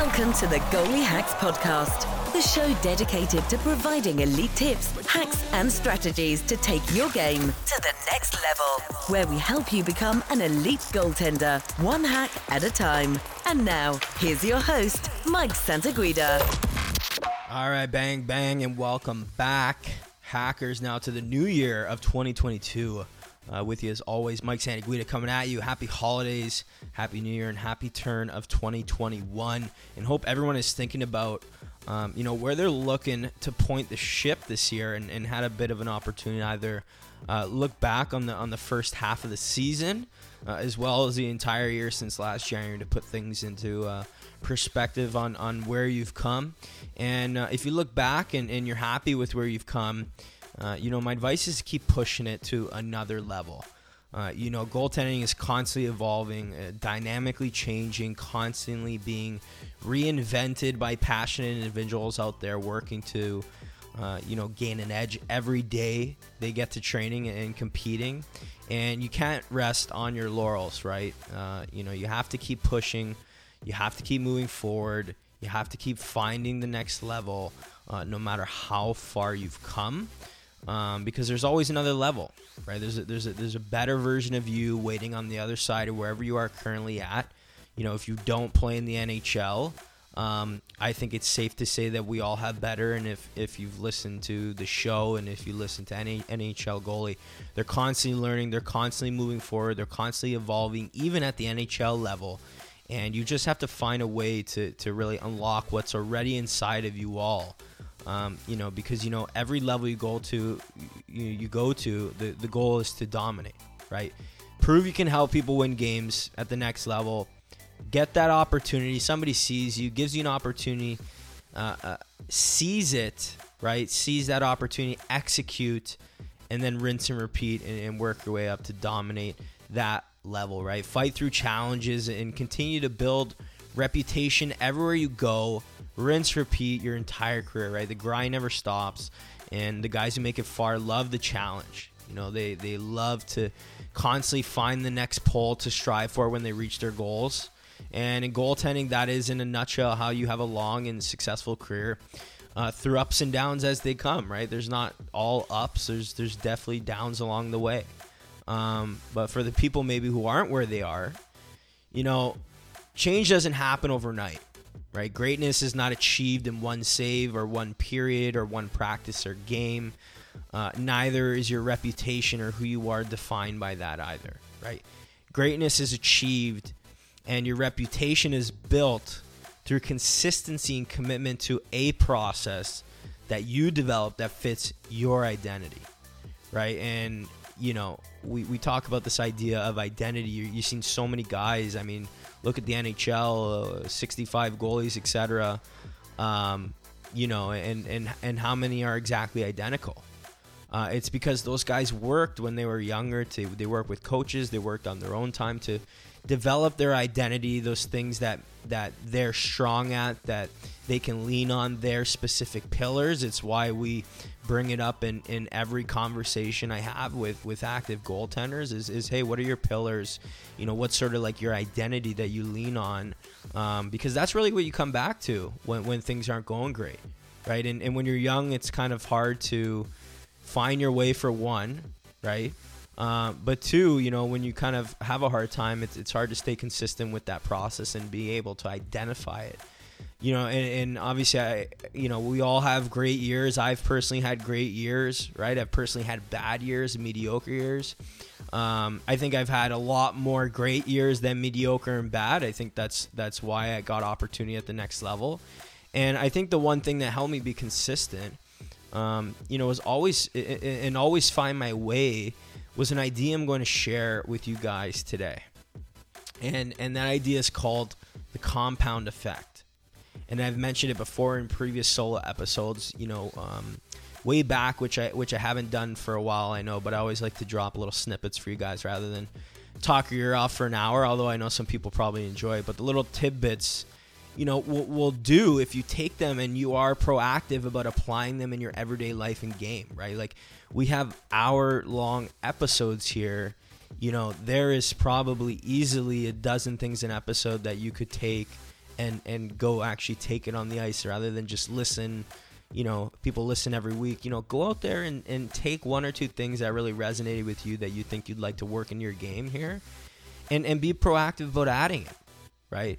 Welcome to the Goalie Hacks Podcast, the show dedicated to providing elite tips, hacks, and strategies to take your game to the next level, where we help you become an elite goaltender, one hack at a time. And now, here's your host, Mike Santaguida. All right, bang, bang, and welcome back, hackers, now to the new year of 2022. Uh, with you as always, Mike Santaguida coming at you. Happy holidays, happy new year, and happy turn of 2021. And hope everyone is thinking about, um, you know, where they're looking to point the ship this year, and, and had a bit of an opportunity either uh, look back on the on the first half of the season, uh, as well as the entire year since last January to put things into uh, perspective on on where you've come. And uh, if you look back and, and you're happy with where you've come. Uh, you know, my advice is to keep pushing it to another level. Uh, you know, goaltending is constantly evolving, uh, dynamically changing, constantly being reinvented by passionate individuals out there working to, uh, you know, gain an edge every day they get to training and competing. And you can't rest on your laurels, right? Uh, you know, you have to keep pushing, you have to keep moving forward, you have to keep finding the next level, no matter how far you've come um, because there's always another level, right? There's a, there's a, there's a better version of you waiting on the other side of wherever you are currently at. You know, if you don't play in the NHL, um, I think it's safe to say that we all have better. And if, if you've listened to the show and if you listen to any NHL goalie, they're constantly learning, they're constantly moving forward, they're constantly evolving, even at the NHL level. And you just have to find a way to, to really unlock what's already inside of you all. Um, you know, because you know every level you go to, you, you go to, the the goal is to dominate, right? Prove you can help people win games at the next level. Get that opportunity. Somebody sees you, gives you an opportunity, uh, uh, sees it, right? Sees that opportunity, execute, and then rinse and repeat, and, and work your way up to dominate that level, right? Fight through challenges and continue to build reputation everywhere you go rinse, repeat your entire career, right? The grind never stops. And the guys who make it far love the challenge. You know, they, they love to constantly find the next pole to strive for when they reach their goals. And in goaltending, that is in a nutshell how you have a long and successful career uh, through ups and downs as they come. Right? There's not all ups. There's there's definitely downs along the way. Um, but for the people maybe who aren't where they are, you know, change doesn't happen overnight right? Greatness is not achieved in one save or one period or one practice or game. Uh, neither is your reputation or who you are defined by that either, right? Greatness is achieved and your reputation is built through consistency and commitment to a process that you develop that fits your identity, right? And, you know, we, we talk about this idea of identity. you you've seen so many guys, I mean, look at the NHL, uh, 65 goalies, etc. Um, you know, and and and how many are exactly identical? Uh, it's because those guys worked when they were younger. To they worked with coaches. They worked on their own time to develop their identity. Those things that that they're strong at, that they can lean on their specific pillars. It's why we bring it up in, in every conversation I have with, with active goaltenders is, is, hey, what are your pillars? You know, what's sort of like your identity that you lean on? Um, because that's really what you come back to when, when things aren't going great, right? And, and when you're young, it's kind of hard to find your way for one, right? Uh, but two, you know, when you kind of have a hard time, it's, it's hard to stay consistent with that process and be able to identify it you know, and, and, obviously, I, you know, we all have great years. I've personally had great years, right? I've personally had bad years, mediocre years. Um, I think I've had a lot more great years than mediocre and bad. I think that's that's why I got opportunity at the next level. And I think the one thing that helped me be consistent, um, you know, was always and always find my way was an idea I'm going to share with you guys today. And and that idea is called the compound effect and I've mentioned it before in previous solo episodes. You know, um, way back, which I which I haven't done for a while. I know, but I always like to drop little snippets for you guys rather than talk your ear off for an hour. Although I know some people probably enjoy it, but the little tidbits. You know, will, will do if you take them and you are proactive about applying them in your everyday life and game, right? Like, we have hour long episodes here. You know, there is probably easily a dozen things an episode that you could take and and go actually take it on the ice rather than just listen. You know people listen every week. You know go out there and, and take one or two things that really resonated with you that you think you'd like to work in your game here and and be proactive about adding it right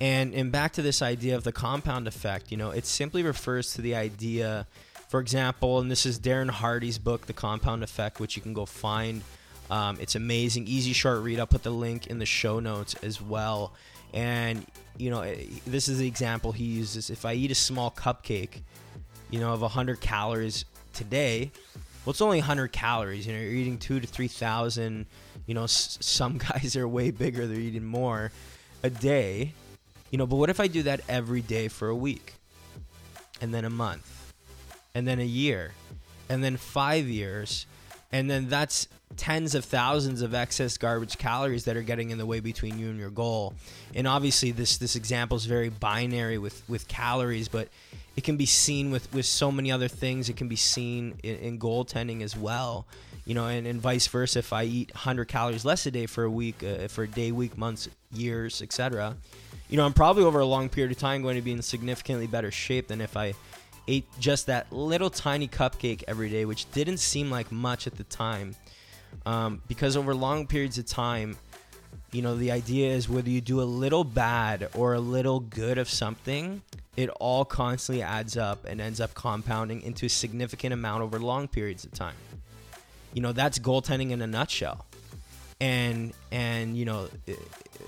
and and back to this idea of the compound effect you know it simply refers to the idea for example and this is darren hardy's book the compound effect which you can go find um, it's amazing easy short read i'll put the link in the show notes as well and you know eh, this is the example he uses if i eat a small cupcake you know, of 100 calories today, well, it's only 100 calories. You know, you're eating two to 3,000. You know, s- some guys are way bigger, they're eating more a day. You know, but what if I do that every day for a week? And then a month? And then a year? And then five years? And then that's tens of thousands of excess garbage calories that are getting in the way between you and your goal. And obviously this this example is very binary with with calories, but it can be seen with with so many other things. It can be seen in, in goaltending as well. You know, and, and vice versa. If I eat 100 calories less a day for a week, uh, for a day, week, months, years, etc., you know, I'm probably over a long period of time going to be in significantly better shape than if I ate just that little tiny cupcake every day, which didn't seem like much at the time. Um, because over long periods of time, you know, the idea is whether you do a little bad or a little good of something, it all constantly adds up and ends up compounding into a significant amount over long periods of time. You know, that's goaltending in a nutshell. And and you know, it,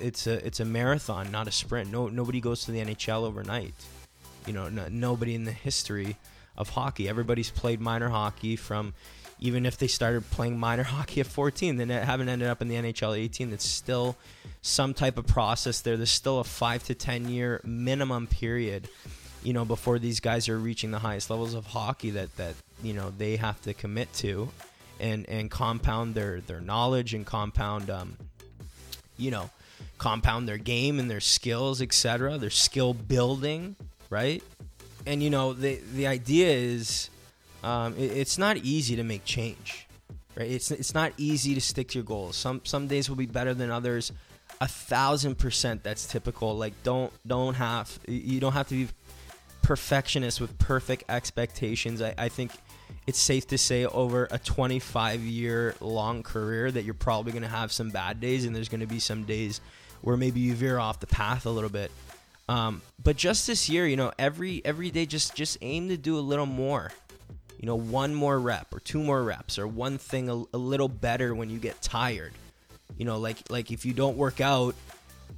it's a it's a marathon, not a sprint. No nobody goes to the NHL overnight. You know, no, nobody in the history of hockey. Everybody's played minor hockey from even if they started playing minor hockey at 14, then haven't ended up in the NHL at 18. It's still some type of process there. There's still a five to 10 year minimum period, you know, before these guys are reaching the highest levels of hockey that, that you know, they have to commit to and, and compound their, their knowledge and compound, um, you know, compound their game and their skills, etc. Their skill building, right? And, you know, the, the idea is, um, it, it's not easy to make change, right? It's it's not easy to stick to your goals. Some some days will be better than others. A thousand percent, that's typical. Like don't don't have you don't have to be perfectionist with perfect expectations. I, I think it's safe to say over a 25 year long career that you're probably going to have some bad days and there's going to be some days where maybe you veer off the path a little bit. Um, but just this year, you know, every every day, just just aim to do a little more you know, one more rep or two more reps or one thing a, a little better when you get tired. You know, like like if you don't work out,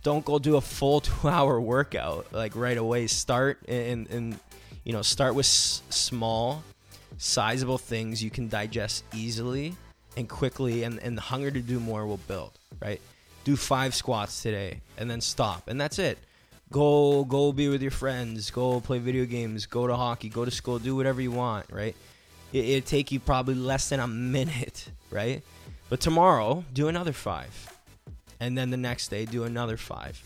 don't go do a full two hour workout like right away. Start and and you know start with s- small, sizable things you can digest easily and quickly, and and the hunger to do more will build. Right? Do five squats today and then stop, and that's it. Go go be with your friends. Go play video games. Go to hockey. Go to school. Do whatever you want. Right? it, it'd take you probably less than a minute, right? But tomorrow, do another five. And then the next day, do another five.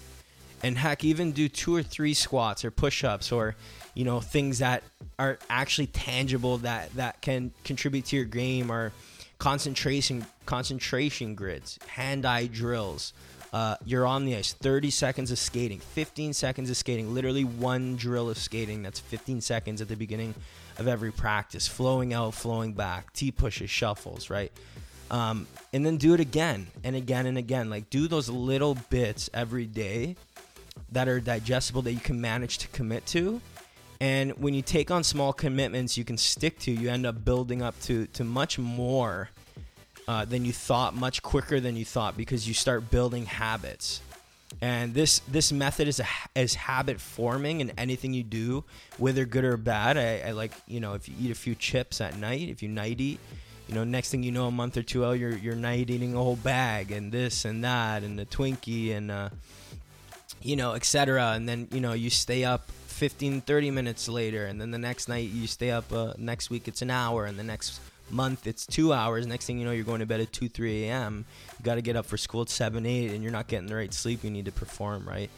And heck, even do two or three squats or push ups or, you know, things that are actually tangible that, that can contribute to your game are concentration concentration grids, hand eye drills. Uh, you're on the ice, 30 seconds of skating, 15 seconds of skating, literally one drill of skating. That's 15 seconds at the beginning of every practice, flowing out, flowing back, T pushes, shuffles, right? Um, and then do it again and again and again. Like do those little bits every day that are digestible that you can manage to commit to. And when you take on small commitments you can stick to, you end up building up to, to much more uh, than you thought, much quicker than you thought, because you start building habits. And this this method is a, is habit forming in anything you do whether good or bad. I, I, like you know if you eat a few chips at night if you night eat you know next thing you know a month or two out you're, you're night eating a whole bag and this and that and the twinkie and uh, you know etc and then you know you stay up 15 30 minutes later and then the next night you stay up uh, next week it's an hour and the next month it's two hours. Next thing you know you're going to bed at 2 3 a.m you got to get up for school at 7 8 and you're not getting the right sleep you need to perform right?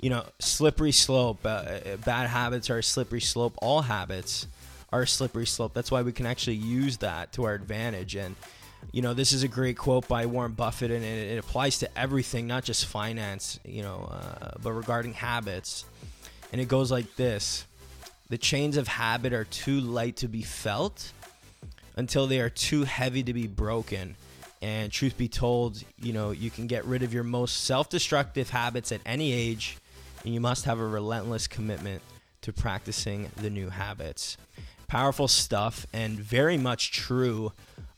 You know slippery slope uh, uh, bad habits are a slippery slope. All habits are a slippery slope. That's why we can actually use that to our advantage. And you know this is a great quote by warren buffett and it, it applies to everything not just finance you know uh, but regarding habits And it goes like this The chains of habit are too light to be felt until they are too heavy to be broken. And truth be told, you know, you can get rid of your most self destructive habits at any age, and you must have a relentless commitment to practicing the new habits. Powerful stuff and very much true.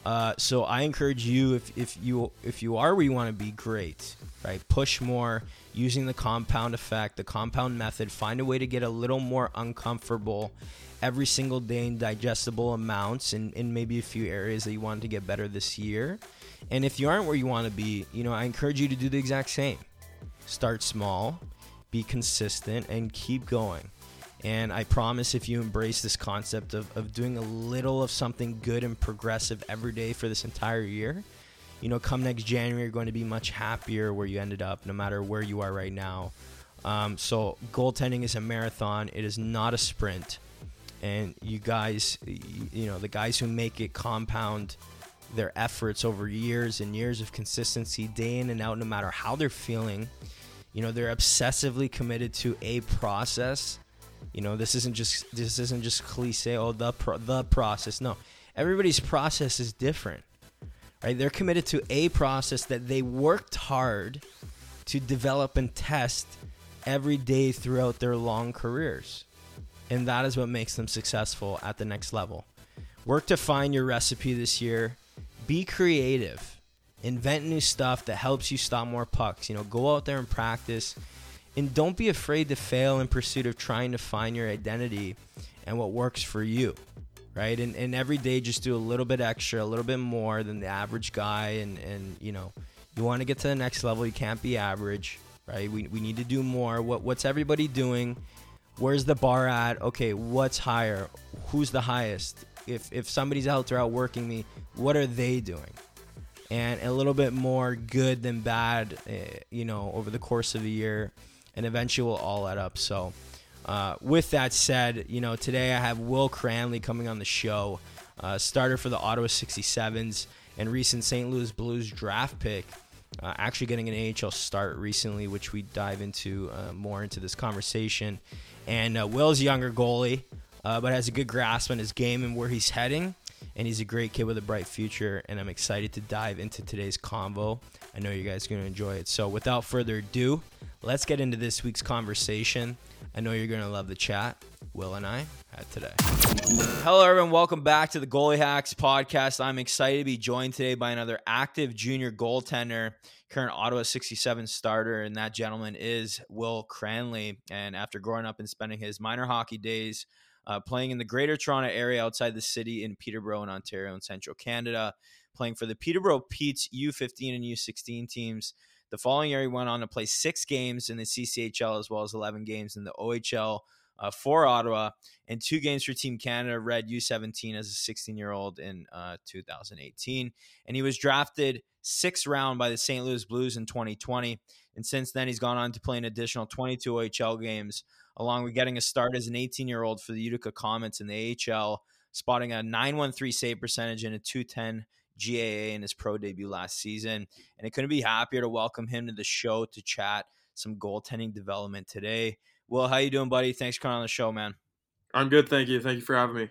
Uh, so I encourage you if, if you if you are where you want to be, great, right? Push more using the compound effect, the compound method. Find a way to get a little more uncomfortable every single day in digestible amounts, and in maybe a few areas that you want to get better this year. And if you aren't where you want to be, you know I encourage you to do the exact same. Start small, be consistent, and keep going. And I promise if you embrace this concept of, of doing a little of something good and progressive every day for this entire year, you know, come next January, you're going to be much happier where you ended up, no matter where you are right now. Um, so, goaltending is a marathon, it is not a sprint. And you guys, you know, the guys who make it compound their efforts over years and years of consistency, day in and out, no matter how they're feeling. You know, they're obsessively committed to a process you know, this isn't just this isn't just cliche. Oh, the pro- the process. No, everybody's process is different, right? They're committed to a process that they worked hard to develop and test every day throughout their long careers, and that is what makes them successful at the next level. Work to find your recipe this year. Be creative. Invent new stuff that helps you stop more pucks. You know, go out there and practice and don't be afraid to fail in pursuit of trying to find your identity and what works for you right? And, and every day just do a little bit extra a little bit more than the average guy. And and you know you want to get to the next level. You can't be average right? We, we need to do more. What what's everybody doing? Where's the bar at? Okay what's higher? Who's the highest? If if somebody's out there outworking me what are they doing? And a little bit more good than bad uh, you know over the course of a year and eventually we'll all add up. So, uh, with that said, you know, today I have Will Cranley coming on the show, uh, starter for the Ottawa 67s and recent St. Louis Blues draft pick. Uh, actually getting an AHL start recently, which we dive into uh, more into this conversation. And uh, Will's a younger goalie, uh, but has a good grasp on his game and where he's heading. And he's a great kid with a bright future. And I'm excited to dive into today's convo. I know you guys are going to enjoy it. So, without further ado, let's get into this week's conversation. I know you're going to love the chat. Will and I had today. Hello, everyone. Welcome back to the Goalie Hacks podcast. I'm excited to be joined today by another active junior goaltender, current Ottawa 67 starter, and that gentleman is Will Cranley. And after growing up and spending his minor hockey days uh, playing in the Greater Toronto area outside the city in Peterborough, in Ontario, and Central Canada, playing for the Peterborough Petes U15 and U16 teams. The following year, he went on to play six games in the CCHL as well as 11 games in the OHL uh, for Ottawa and two games for Team Canada Red U17 as a 16 year old in uh, 2018. And he was drafted sixth round by the St. Louis Blues in 2020. And since then, he's gone on to play an additional 22 OHL games, along with getting a start as an 18 year old for the Utica Comets in the AHL, spotting a 913 save percentage and a 210 GAA in his pro debut last season. And I couldn't be happier to welcome him to the show to chat some goaltending development today. Will, how you doing, buddy? Thanks for coming on the show, man. I'm good, thank you. Thank you for having me.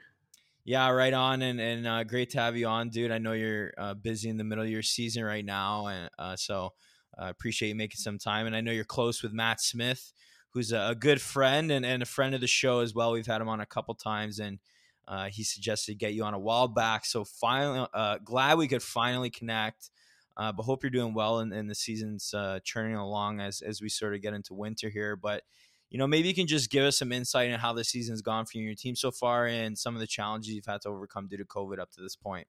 Yeah, right on, and and uh, great to have you on, dude. I know you're uh, busy in the middle of your season right now, and uh, so I appreciate you making some time. And I know you're close with Matt Smith, who's a, a, good friend and, and a friend of the show as well. We've had him on a couple times, and uh, he suggested get you on a while back. So finally, uh, glad we could finally connect. Uh, but hope you're doing well and, and the season's uh, churning along as as we sort of get into winter here. But you know, maybe you can just give us some insight on how the season's gone for you and your team so far, and some of the challenges you've had to overcome due to COVID up to this point.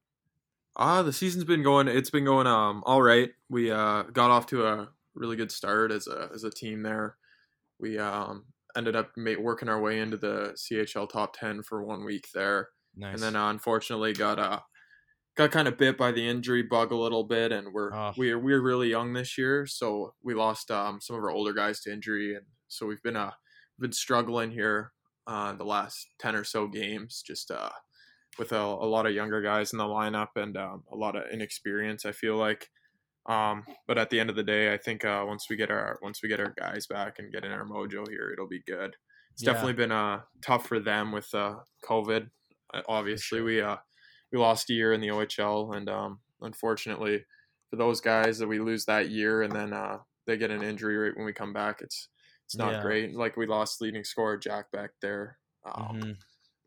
Ah, uh, the season's been going. It's been going um all right. We uh got off to a really good start as a as a team there. We um ended up working our way into the CHL top 10 for one week there. Nice. And then uh, unfortunately got uh got kind of bit by the injury bug a little bit and we're oh. we're we're really young this year, so we lost um some of our older guys to injury and so we've been uh been struggling here uh the last 10 or so games just uh with a, a lot of younger guys in the lineup and um, a lot of inexperience I feel like um, but at the end of the day, I think uh, once we get our once we get our guys back and get in our mojo here, it'll be good. it's yeah. definitely been uh tough for them with uh COVID. Uh, obviously, sure. we uh we lost a year in the OHL, and um unfortunately for those guys that we lose that year and then uh they get an injury right when we come back. It's it's not yeah. great. Like we lost leading scorer Jack Beck there, um, mm-hmm.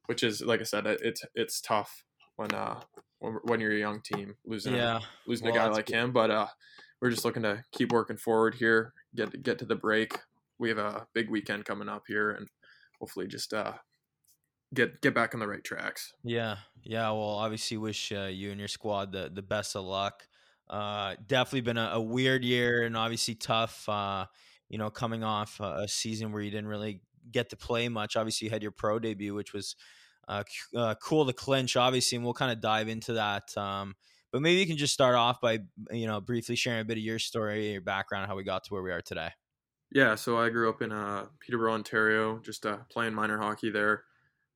which is like I said, it's it's tough when uh when, when you're a young team losing yeah. losing well, a guy like good. him. But uh, we're just looking to keep working forward here. Get to, get to the break. We have a big weekend coming up here, and hopefully just uh get get back on the right tracks. Yeah, yeah. Well, obviously, wish uh, you and your squad the the best of luck. Uh, definitely been a, a weird year and obviously tough. Uh, you know, coming off a, a, season where you didn't really get to play much. Obviously, you had your pro debut, which was uh, uh, cool to clinch, obviously, and we'll kind of dive into that. Um, but maybe you can just start off by, you know, briefly sharing a bit of your story, your background, how we got to where we are today. Yeah, so I grew up in uh, Peterborough, Ontario, just uh, playing minor hockey there.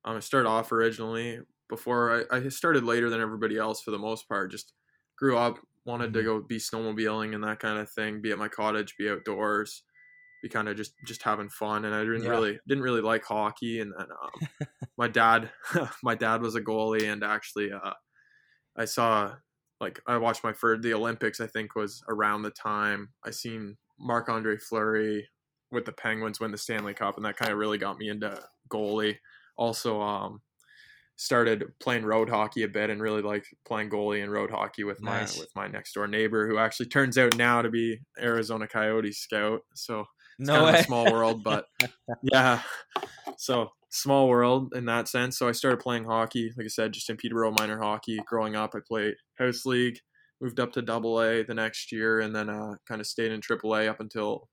Um, I started off originally before I, I started later than everybody else for the most part. Just grew up, wanted to mm-hmm. go be snowmobiling and that kind of thing, be at my cottage, be outdoors be kind of just just having fun and i didn't yeah. really didn't really like hockey and then um, my dad my dad was a goalie and actually uh, i saw like i watched my first the olympics i think was around the time i seen marc andre fleury with the penguins win the stanley cup and that kind of really got me into goalie also um started playing road hockey a bit and really like playing goalie and road hockey with nice. my with my next door neighbor who actually turns out now to be Arizona Coyote scout. So no kind of a small world, but yeah. So small world in that sense. So I started playing hockey, like I said, just in Peterborough minor hockey. Growing up, I played house league, moved up to double A the next year, and then uh, kind of stayed in triple A up until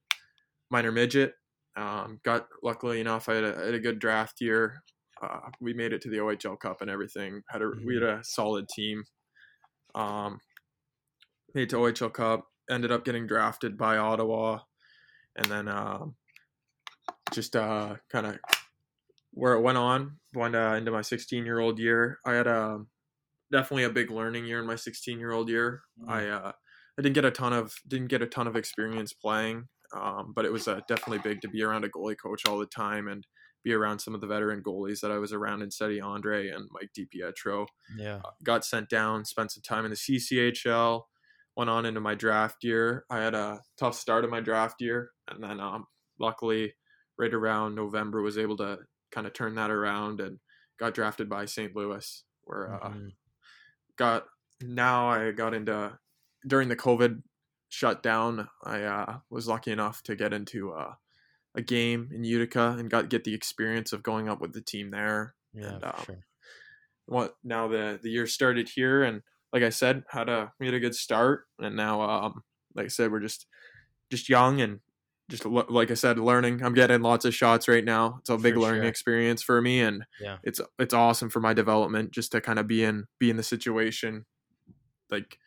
minor midget. Um, got luckily enough, I had, a, I had a good draft year. Uh, we made it to the OHL Cup and everything. Had a we had mm-hmm. a solid team. Um, made to OHL Cup. Ended up getting drafted by Ottawa and then uh, just uh, kind of where it went on went uh, into my 16 year old year. I had a um, definitely a big learning year in my 16 year old year. Mm-hmm. I uh, I didn't get a ton of didn't get a ton of experience playing, um, but it was uh, definitely big to be around a goalie coach all the time and be around some of the veteran goalies that I was around in Cedrick Andree and Mike DiPietro. Yeah, uh, got sent down, spent some time in the CCHL went on into my draft year. I had a tough start of my draft year, and then um, luckily, right around November, was able to kind of turn that around and got drafted by St. Louis, where uh, mm-hmm. got now I got into during the COVID shutdown. I uh, was lucky enough to get into uh, a game in Utica and got get the experience of going up with the team there. Yeah, and, um, sure. What now the the year started here and like I said, had a we had a good start, and now, um, like I said, we're just just young and just like I said, learning. I'm getting lots of shots right now. It's a big for learning sure. experience for me, and yeah. it's it's awesome for my development just to kind of be in be in the situation, like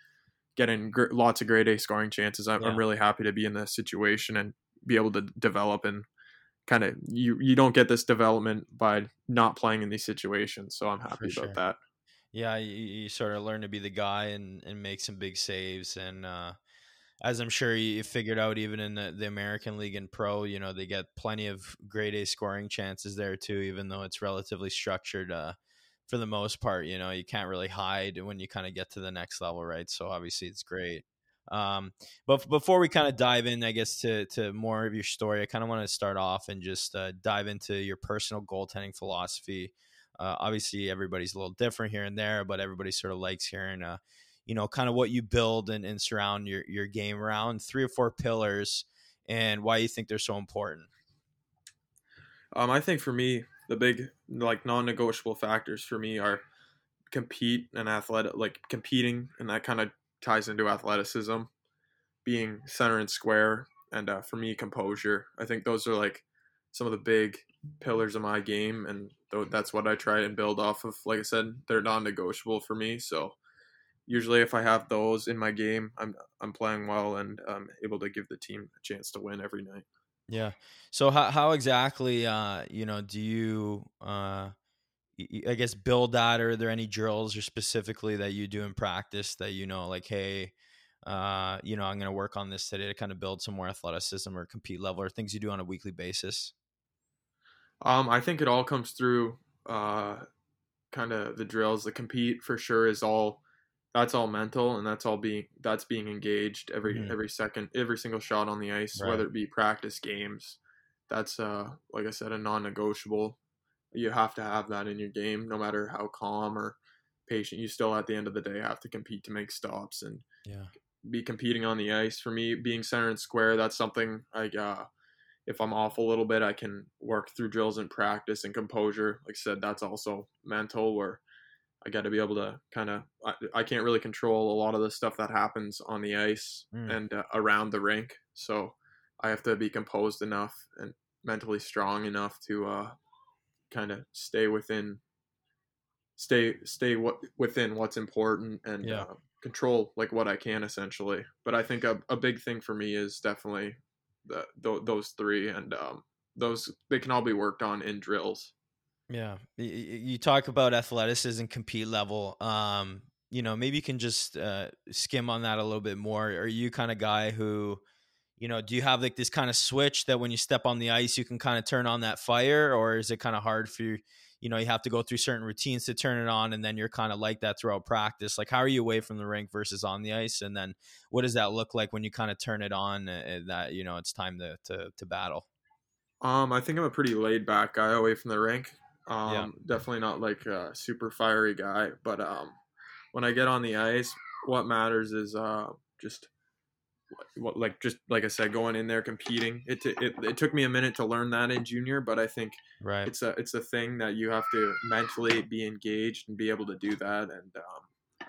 getting gr- lots of grade A scoring chances. I'm, yeah. I'm really happy to be in this situation and be able to develop and kind of you you don't get this development by not playing in these situations. So I'm happy for about sure. that yeah, you, you, sort of learn to be the guy and, and make some big saves. And uh, as I'm sure you figured out, even in the, the, American League and Pro, you know, they get plenty of grade A scoring chances there too, even though it's relatively structured uh, for the most part. You know, you can't really hide when you kind of get to the next level, right? So obviously it's great. Um, but before we kind of dive in, I guess to to more of your story, I kind of want to start off and just uh, dive into your personal goaltending philosophy. Uh, obviously, everybody's a little different here and there, but everybody sort of likes hearing, uh, you know, kind of what you build and, and surround your, your game around. Three or four pillars, and why you think they're so important. Um, I think for me, the big like non-negotiable factors for me are compete and athletic, like competing, and that kind of ties into athleticism, being center and square, and uh, for me, composure. I think those are like some of the big pillars of my game, and that's what I try and build off of. Like I said, they're non-negotiable for me. So usually, if I have those in my game, I'm I'm playing well and I'm able to give the team a chance to win every night. Yeah. So how how exactly uh you know do you uh I guess build that or are there any drills or specifically that you do in practice that you know like hey uh you know I'm going to work on this today to kind of build some more athleticism or compete level or things you do on a weekly basis? Um, I think it all comes through uh, kind of the drills. The compete for sure is all that's all mental and that's all being that's being engaged every Mhm. every second every single shot on the ice Right. whether it be practice games that's uh like i said a non-negotiable you have to have that in your game no matter how calm or patient you still at the end of the day have to compete to make stops and Yeah. be competing on the ice for me being center and square that's something like uh if i'm off a little bit i can work through drills and practice and composure like i said that's also mental where I got to be able to kind of I, I can't really control a lot of the stuff that happens on the ice Mm. and uh, around the rink. So I have to be composed enough and mentally strong enough to uh, kind of stay within stay stay what within what's important and Yeah. uh, control like what I can essentially. But I think a, a big thing for me is definitely the th- those three and um, those they can all be worked on in drills. Yeah, you talk about athleticism, compete level. Um, you know, maybe you can just uh, skim on that a little bit more. Are you kind of guy who, you know, do you have like this kind of switch that when you step on the ice, you can kind of turn on that fire, or is it kind of hard for you? You know, you have to go through certain routines to turn it on, and then you're kind of like that throughout practice. Like, how are you away from the rink versus on the ice, and then what does that look like when you kind of turn it on? Uh, that you know, it's time to to to battle. Um, I think I'm a pretty laid back guy away from the rink. Um, Yeah. definitely not like a super fiery guy, but um, when I get on the ice, what matters is uh just like just like I said, going in there competing. It t- it it took me a minute to learn that in junior, but I think Right. it's a it's a thing that you have to mentally be engaged and be able to do that. And um,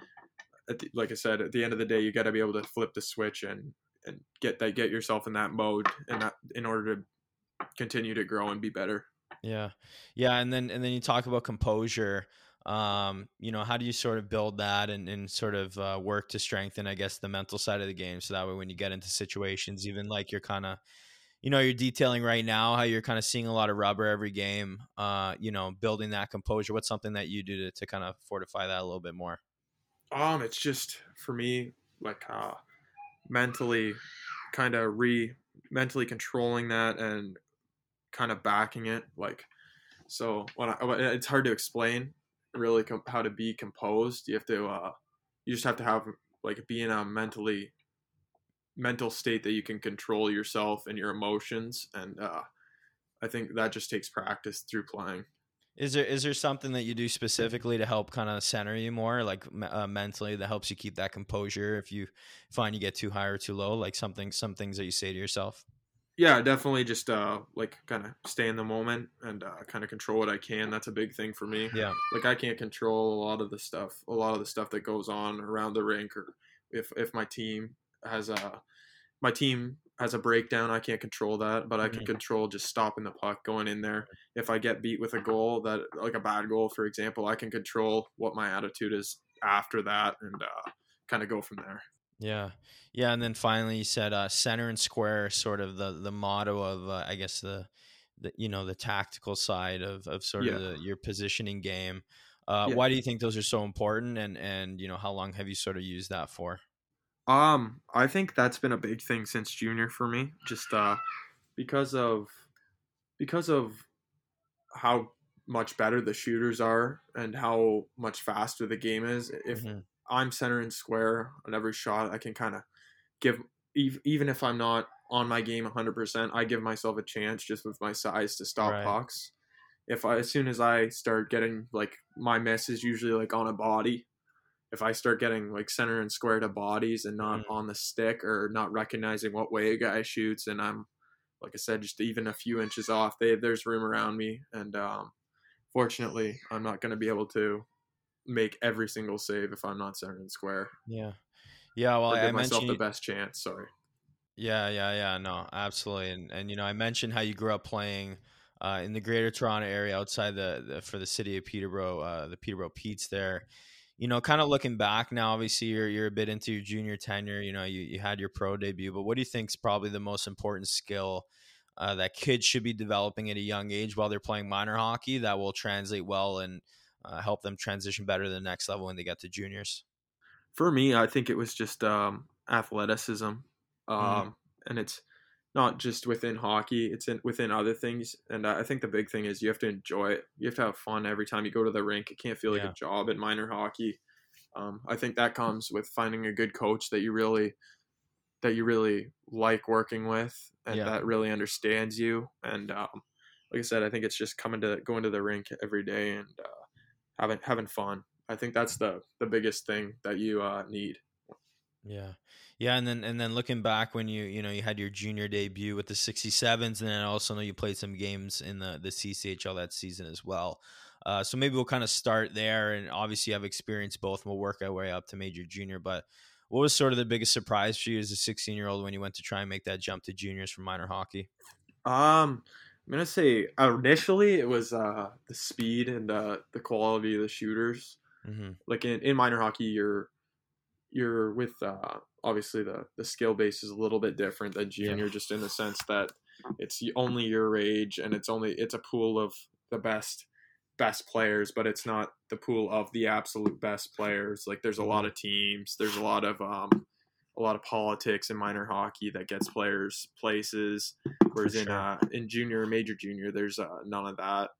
at the, like I said, at the end of the day, you got to be able to flip the switch and and get that get yourself in that mode and that in order to continue to grow and be better. Yeah. Yeah. And then, and then you talk about composure. Um, you know, how do you sort of build that and, and sort of uh, work to strengthen, I guess, the mental side of the game. So that way, when you get into situations, even like you're kind of, you know, you're detailing right now how you're kind of seeing a lot of rubber every game, uh, you know, building that composure. What's something that you do to, to kind of fortify that a little bit more? Um, it's just for me like uh mentally kind of re mentally controlling that and kind of backing it like so when I it's hard to explain really com- how to be composed you have to uh you just have to have like be in a mentally mental state that you can control yourself and your emotions and uh I think that just takes practice through playing. Is there is there something that you do specifically to help kind of center you more, like uh, mentally, that helps you keep that composure if you find you get too high or too low? Like something, some things that you say to yourself. Yeah definitely just uh like kind of stay in the moment and uh, kind of control what i can. That's a big thing for me. Yeah, like i can't control a lot of the stuff a lot of the stuff that goes on around the rink or if if my team has a my team has a breakdown i can't control that but i can Mhm. control just stopping the puck going in there. If i get beat with a goal that like a bad goal for example i can control what my attitude is after that and uh kind of go from there yeah, yeah. And then finally, you said uh, center and square, sort of the the motto of, uh, I guess the, the you know the tactical side of of sort Yeah. of the, your positioning game. Uh, Yeah. Why do you think those are so important? And and you know how long have you sort of used that for? Um, I think that's been a big thing since junior for me. Just uh because of because of how much better the shooters are and how much faster the game is. If Mhm. I'm center and square on every shot, I can kind of give even if I'm not on my game 100%, I give myself a chance just with my size to stop Right. pucks. If I as soon as I start getting like my miss is usually like on a body. If I start getting like center and square to bodies and not Mhm. on the stick or not recognizing what way a guy shoots and I'm like I said just even a few inches off, they there's room around me and um fortunately, I'm not going to be able to make every single save if I'm not center and square. Yeah, yeah. Well, I, I myself the best chance. Sorry. Yeah, yeah, yeah. No, absolutely. And and you know, I mentioned how you grew up playing uh, in the Greater Toronto area, outside the, the for the city of Peterborough, uh, the Peterborough Petes there. You know, kind of looking back now, obviously you're you're a bit into your junior tenure. You know, you you had your pro debut, but what do you think is probably the most important skill uh, that kids should be developing at a young age while they're playing minor hockey that will translate well and uh, help them transition better to the next level when they get to juniors? For me, I think it was just um, athleticism, um, Mhm. and it's not just within hockey it's in within other things and i think the big thing is you have to enjoy it you have to have fun every time you go to the rink it can't feel like Yeah. a job in minor hockey um, i think that comes with finding a good coach that you really that you really like working with and Yeah. that really understands you and um, like i said i think it's just coming to going to the rink every day and uh, having having fun i think that's the the biggest thing that you uh, need Yeah. Yeah, and then and then looking back when you you know you had your junior debut with the 67s and then I also know you played some games in the the CCHL that season as well. Uh, so maybe we'll kind of start there and obviously you have experience both and we'll work our way up to major junior but what was sort of the biggest surprise for you as a 16 year old when you went to try and make that jump to juniors from minor hockey? Um, I'm gonna say uh, initially it was uh the speed and the the quality of the shooters. Mm-hmm. Like in, in minor hockey, you're you're with uh obviously the the skill base is a little bit different than Yeah. junior, just in the sense that it's only your age and it's only it's a pool of the best best players, but it's not the pool of the absolute best players. Like there's a lot of teams, there's a lot of um a lot of politics in minor hockey that gets players places whereas in sure. uh, in junior major junior there's uh, none of that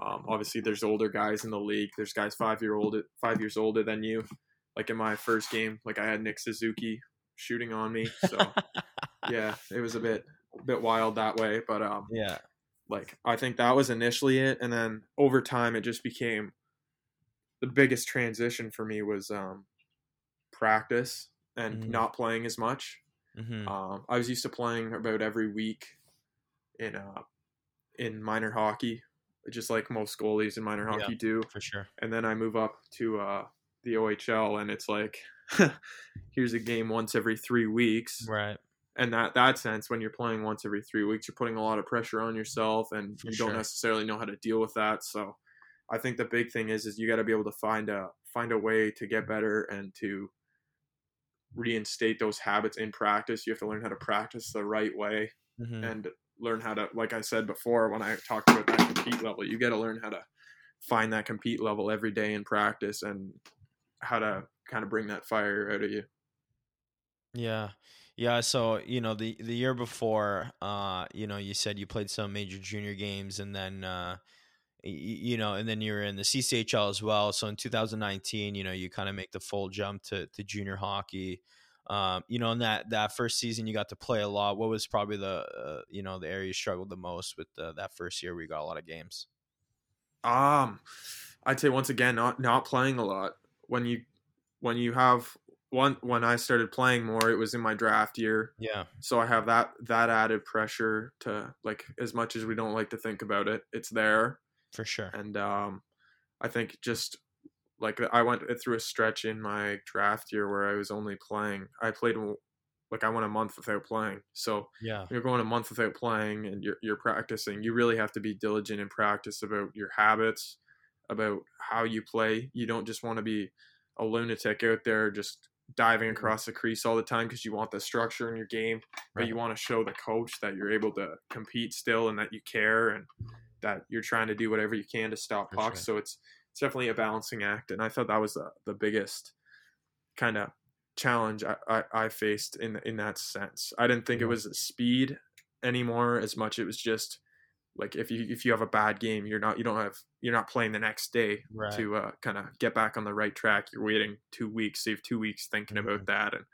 um, obviously there's older guys in the league there's guys five year old five years older than you like in my first game like i had nick suzuki shooting on me so yeah it was a bit a bit wild that way but um Yeah. like i think that was initially it and then over time it just became the biggest transition for me was um practice and Mhm. not playing as much Mm-hmm. um, I was used to playing about every week in uh, in minor hockey, just like most goalies in minor Yeah. hockey do. for sure. And then I move up to uh, the OHL, and it's like here's a game once every three weeks. Right. And that that sense, when you're playing once every three weeks, you're putting a lot of pressure on yourself, and For you sure. don't necessarily know how to deal with that. So, I think the big thing is is you got to be able to find a find a way to get better and to reinstate those habits in practice. You have to learn how to practice the right way Mm-hmm. and learn how to, like I said before, when I talked about that compete level, you got to learn how to find that compete level every day in practice and how to kind of bring that fire out of you. Yeah. Yeah, so you know the the year before, uh, you know, you said you played some major junior games, and then uh, you know, and then you were in the CCHL as well. So in 2019, you know, you kind of make the full jump to to junior hockey. Um, you know, in that that first season, you got to play a lot. What was probably the uh, you know the area you struggled the most with uh, that first year where you got a lot of games? Um, I'd say once again, not not playing a lot. When you when you have one when I started playing more, it was in my draft year. Yeah, so I have that that added pressure to like as much as we don't like to think about it, it's there. For sure. And um, I think just like I went through a stretch in my draft year where I was only playing. I played like I went a month without playing. So Yeah, you're going a month without playing and you're you're practicing, you really have to be diligent in practice about your habits, about how you play. You don't just want to be a lunatic out there just diving mm-hmm. across the crease all the time because you want the structure in your game, but Right. you want to show the coach that you're able to compete still and that you care and that you're trying to do whatever you can to stop For pucks. So it's it's definitely a balancing act, and I thought that was the, the biggest kind of challenge I, I, I faced in in that sense. I didn't think it was speed anymore as much. It was just like if you if you have a bad game, you're not you don't have you're not playing the next day right. to uh, kind of get back on the right track. You're waiting two weeks, save two weeks thinking Mm-hmm. about that, and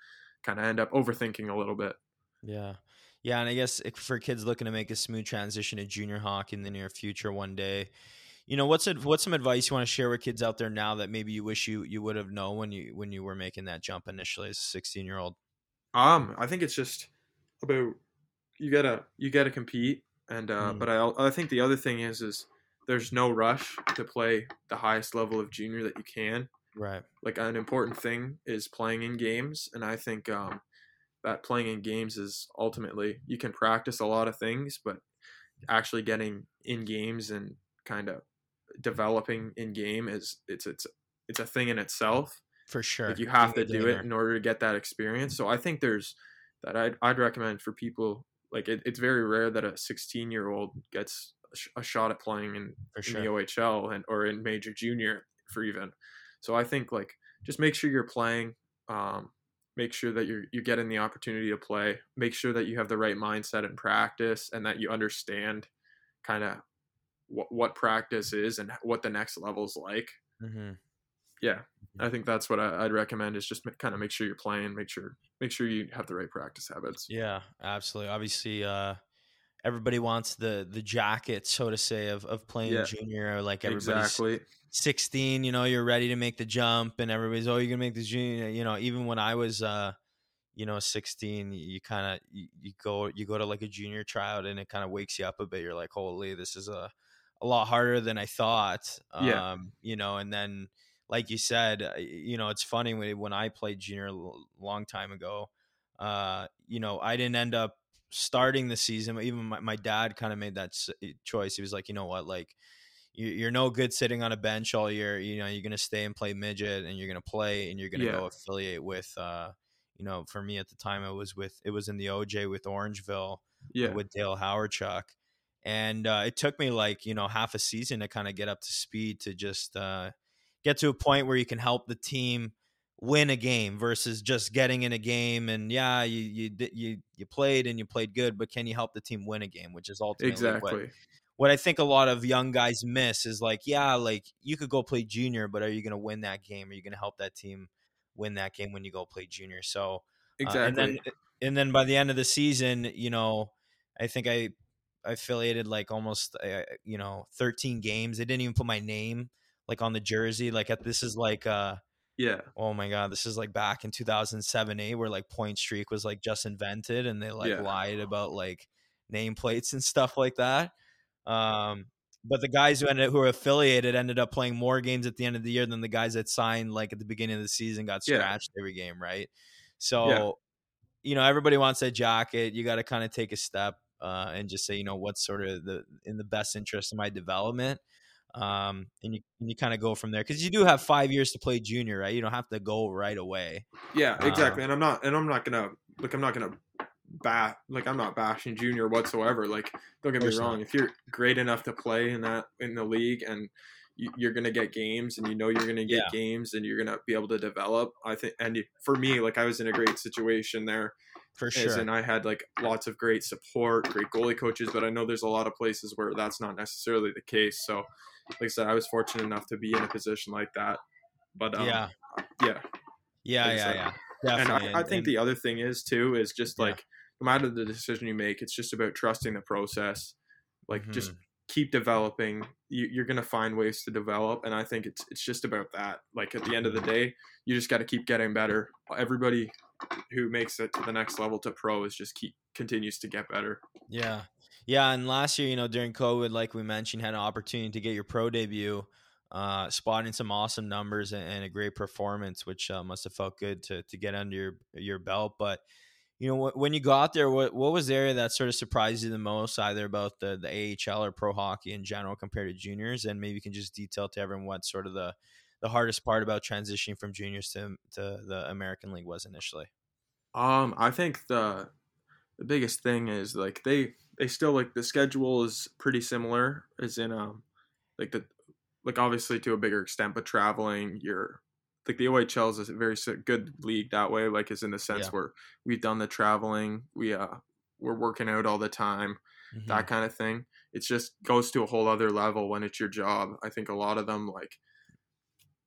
kind of end up overthinking a little bit. Yeah. Yeah, and I guess for kids looking to make a smooth transition to junior hockey in the near future one day, you know, what's it, what's some advice you want to share with kids out there now that maybe you wish you you would have known when you when you were making that jump initially as a 16 year old? Um, I think it's just about you gotta you gotta compete, and uh, Mm. but I I think the other thing is is there's no rush to play the highest level of junior that you can. Right. Like an important thing is playing in games, and I think um, that playing in games is ultimately you can practice a lot of things, but actually getting in games and kind of developing in game is it's it's it's a thing in itself. For sure. Like you have to do it in order to get that experience. So I think there's that I'd, I'd recommend for people like it, it's very rare that a 16 year old gets a, shot at playing in, sure. the OHL and or in major junior for even. So I think like just make sure you're playing. Um, make sure that you're you getting the opportunity to play. Make sure that you have the right mindset in practice and that you understand kind of what what practice is and what the next level's like. Mm-hmm. Yeah, I think that's what I, would recommend is just kind of make sure you're playing, make sure make sure you have the right practice habits. Yeah, absolutely. Obviously, uh, everybody wants the the jacket, so to say, of of playing yeah. junior. Like everybody's exactly. 16, you know, you're ready to make the jump, and everybody's, oh, you're gonna make the junior. You know, even when I was, uh, you know, 16, you kind of you, you, go you go to like a junior tryout, and it kind of wakes you up a bit. You're like, holy, this is a a lot harder than I thought. Yeah. Um, you know, and then like you said, uh, you know, it's funny when when I played junior a long time ago. Uh, you know, I didn't end up starting the season. Even my, my dad kind of made that choice. He was like, you know what, like you're no good sitting on a bench all year. You know, you're gonna stay and play midget, and you're gonna play, and you're gonna yeah. go affiliate with. Uh, you know, for me at the time, it was with it was in the OJ with Orangeville, yeah, with Dale Hawerchuk, and uh, it took me like you know half a season to kind of get up to speed to just uh, get to a point where you can help the team win a game versus just getting in a game and yeah you you you you played and you played good but can you help the team win a game which is ultimately exactly. what, what I think a lot of young guys miss is like yeah like you could go play junior but are you going to win that game? Are you going to help that team win that game when you go play junior? So exactly uh, and then and then by the end of the season you know I think I affiliated like almost uh, you know 13 games. They didn't even put my name like on the jersey like at this is like uh yeah. Oh my god, this is like back in 2007, 8 where like point streak was like just invented and they like yeah. lied about like nameplates and stuff like that. Um but the guys who ended up, who were affiliated ended up playing more games at the end of the year than the guys that signed like at the beginning of the season got scratched yeah. every game, right? So, yeah. you know, everybody wants a jacket. You got to kind of take a step uh, and just say, you know, what's sort of the in the best interest of my development um, and you and you kind of go from there because you do have five years to play junior, right? You don't have to go right away. Yeah, exactly. Um, and I'm not, and I'm not gonna like, I'm not gonna bat like I'm not bashing junior whatsoever. Like, don't get me wrong. Not. If you're great enough to play in that in the league and you, are gonna get games and you know you're gonna get yeah. games and you're gonna be able to develop. I think, and for me, like I was in a great situation there. For sure. And I had like lots of great support, great goalie coaches, but I know there's a lot of places where that's not necessarily the case. So like I said, I was fortunate enough to be in a position like that. But um, yeah, yeah, yeah, like yeah, yeah. Definitely. And I, I think and, the other thing is too is just like no matter the decision you make, it's just about trusting the process. Like mm-hmm. just keep developing. You, are gonna find ways to develop, and I think it's it's just about that. Like at the end of the day, you just got to keep getting better. Everybody who makes it to the next level to pro is just keep continues to get better. Yeah, yeah, and last year, you know, during COVID, like we mentioned, had an opportunity to get your pro debut, uh, spotting some awesome numbers and, and a great performance, which uh, must have felt good to to get under your your belt. But you know, when you got there, what what was the area that sort of surprised you the most, either about the the AHL or pro hockey in general compared to juniors, and maybe you can just detail to everyone what sort of the the hardest part about transitioning from juniors to to the American League was initially. Um, I think the the biggest thing is like they they still like the schedule is pretty similar as in um like the like obviously to a bigger extent but traveling you're like the OHL is a very good league that way like is in the sense yeah. where we've done the traveling we uh we're working out all the time mm-hmm. that kind of thing it just goes to a whole other level when it's your job i think a lot of them like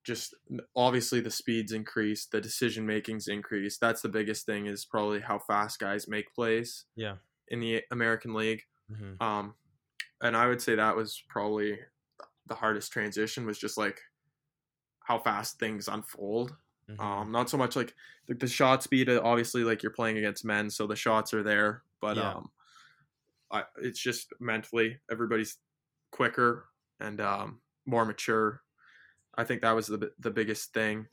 just obviously the speeds increase the decision making's increase that's the biggest thing is probably how fast guys make plays yeah in the American League. Mm-hmm. Um, and I would say that was probably the hardest transition was just like how fast things unfold. Mm-hmm. Um, not so much like the, the, shot speed. Uh, obviously, like you're playing against men, so the shots are there. But yeah. um, I, it's just mentally everybody's quicker and um, more mature. I think that was the the biggest thing,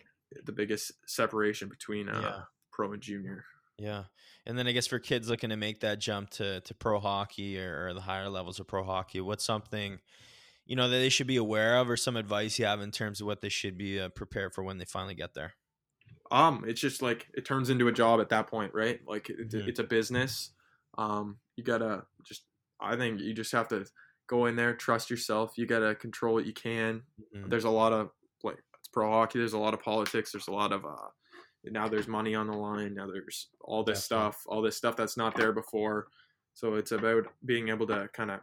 the biggest separation between uh, yeah. pro and junior. Yeah. And then I guess for kids looking to make that jump to, to pro hockey or, or the higher levels of pro hockey, what's something, you know, that they should be aware of or some advice you have in terms of what they should be uh, prepared for when they finally get there? Um, it's just like it turns into a job at that point, right? Like it's, mm-hmm. it's a business. Um, you gotta just, I think you just have to go in there, trust yourself. You gotta control what you can. Mm-hmm. There's a lot of like it's pro hockey. There's a lot of politics. There's a lot of uh, now there's money on the line. Now there's all this Definitely. stuff, all this stuff that's not there before. So it's about being able to kind of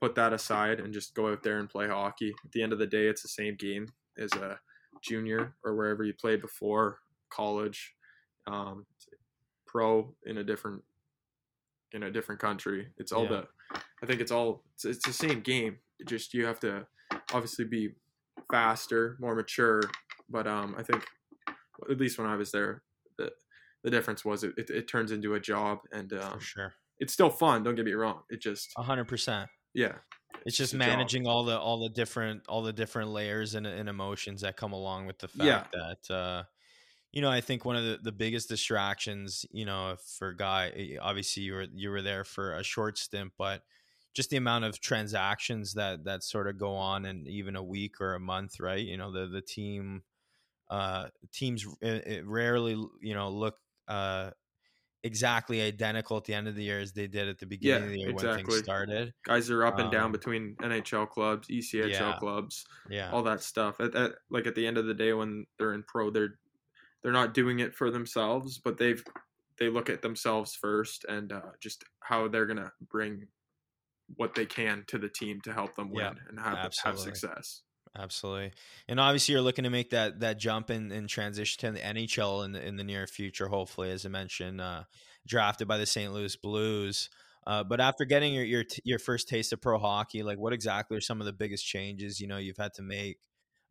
put that aside and just go out there and play hockey. At the end of the day, it's the same game as a junior or wherever you played before college, um, pro in a different in a different country. It's all Yeah. the I think it's all it's, it's the same game. It just you have to obviously be faster, more mature. But um, I think at least when I was there, the the difference was it, it, it turns into a job and um, sure. it's still fun. Don't get me wrong. It just A hundred percent. Yeah It's just job. managing all the all the different all the different layers and, and emotions that come along with the fact Yeah. that uh, you know I think one of the, the biggest distractions you know for guy eh, obviously you were you were there for a short stint but just the amount of transactions that that sort of go on in even a week or a month right you know the the team uh teams eh, eh, rarely you know look uh exactly identical at the end of the year as they did at the beginning Yeah, of the year when exactly. things started guys are up and down Um, between NHL clubs, ECHL yeah. clubs, yeah all that stuff. At, at like at the end of the day, when they're in pro, they're they're not doing it for themselves, but they've they look at themselves first and uh, just how they're gonna bring what they can to the team to help them win Yeah, and have have success. Absolutely, and obviously you're looking to make that that jump and, transition to the NHL in the in the near future. Hopefully, as I mentioned, uh, drafted by the St. Louis Blues. Uh, but after getting your your your first taste of pro hockey, like what exactly are some of the biggest changes you know you've had to make,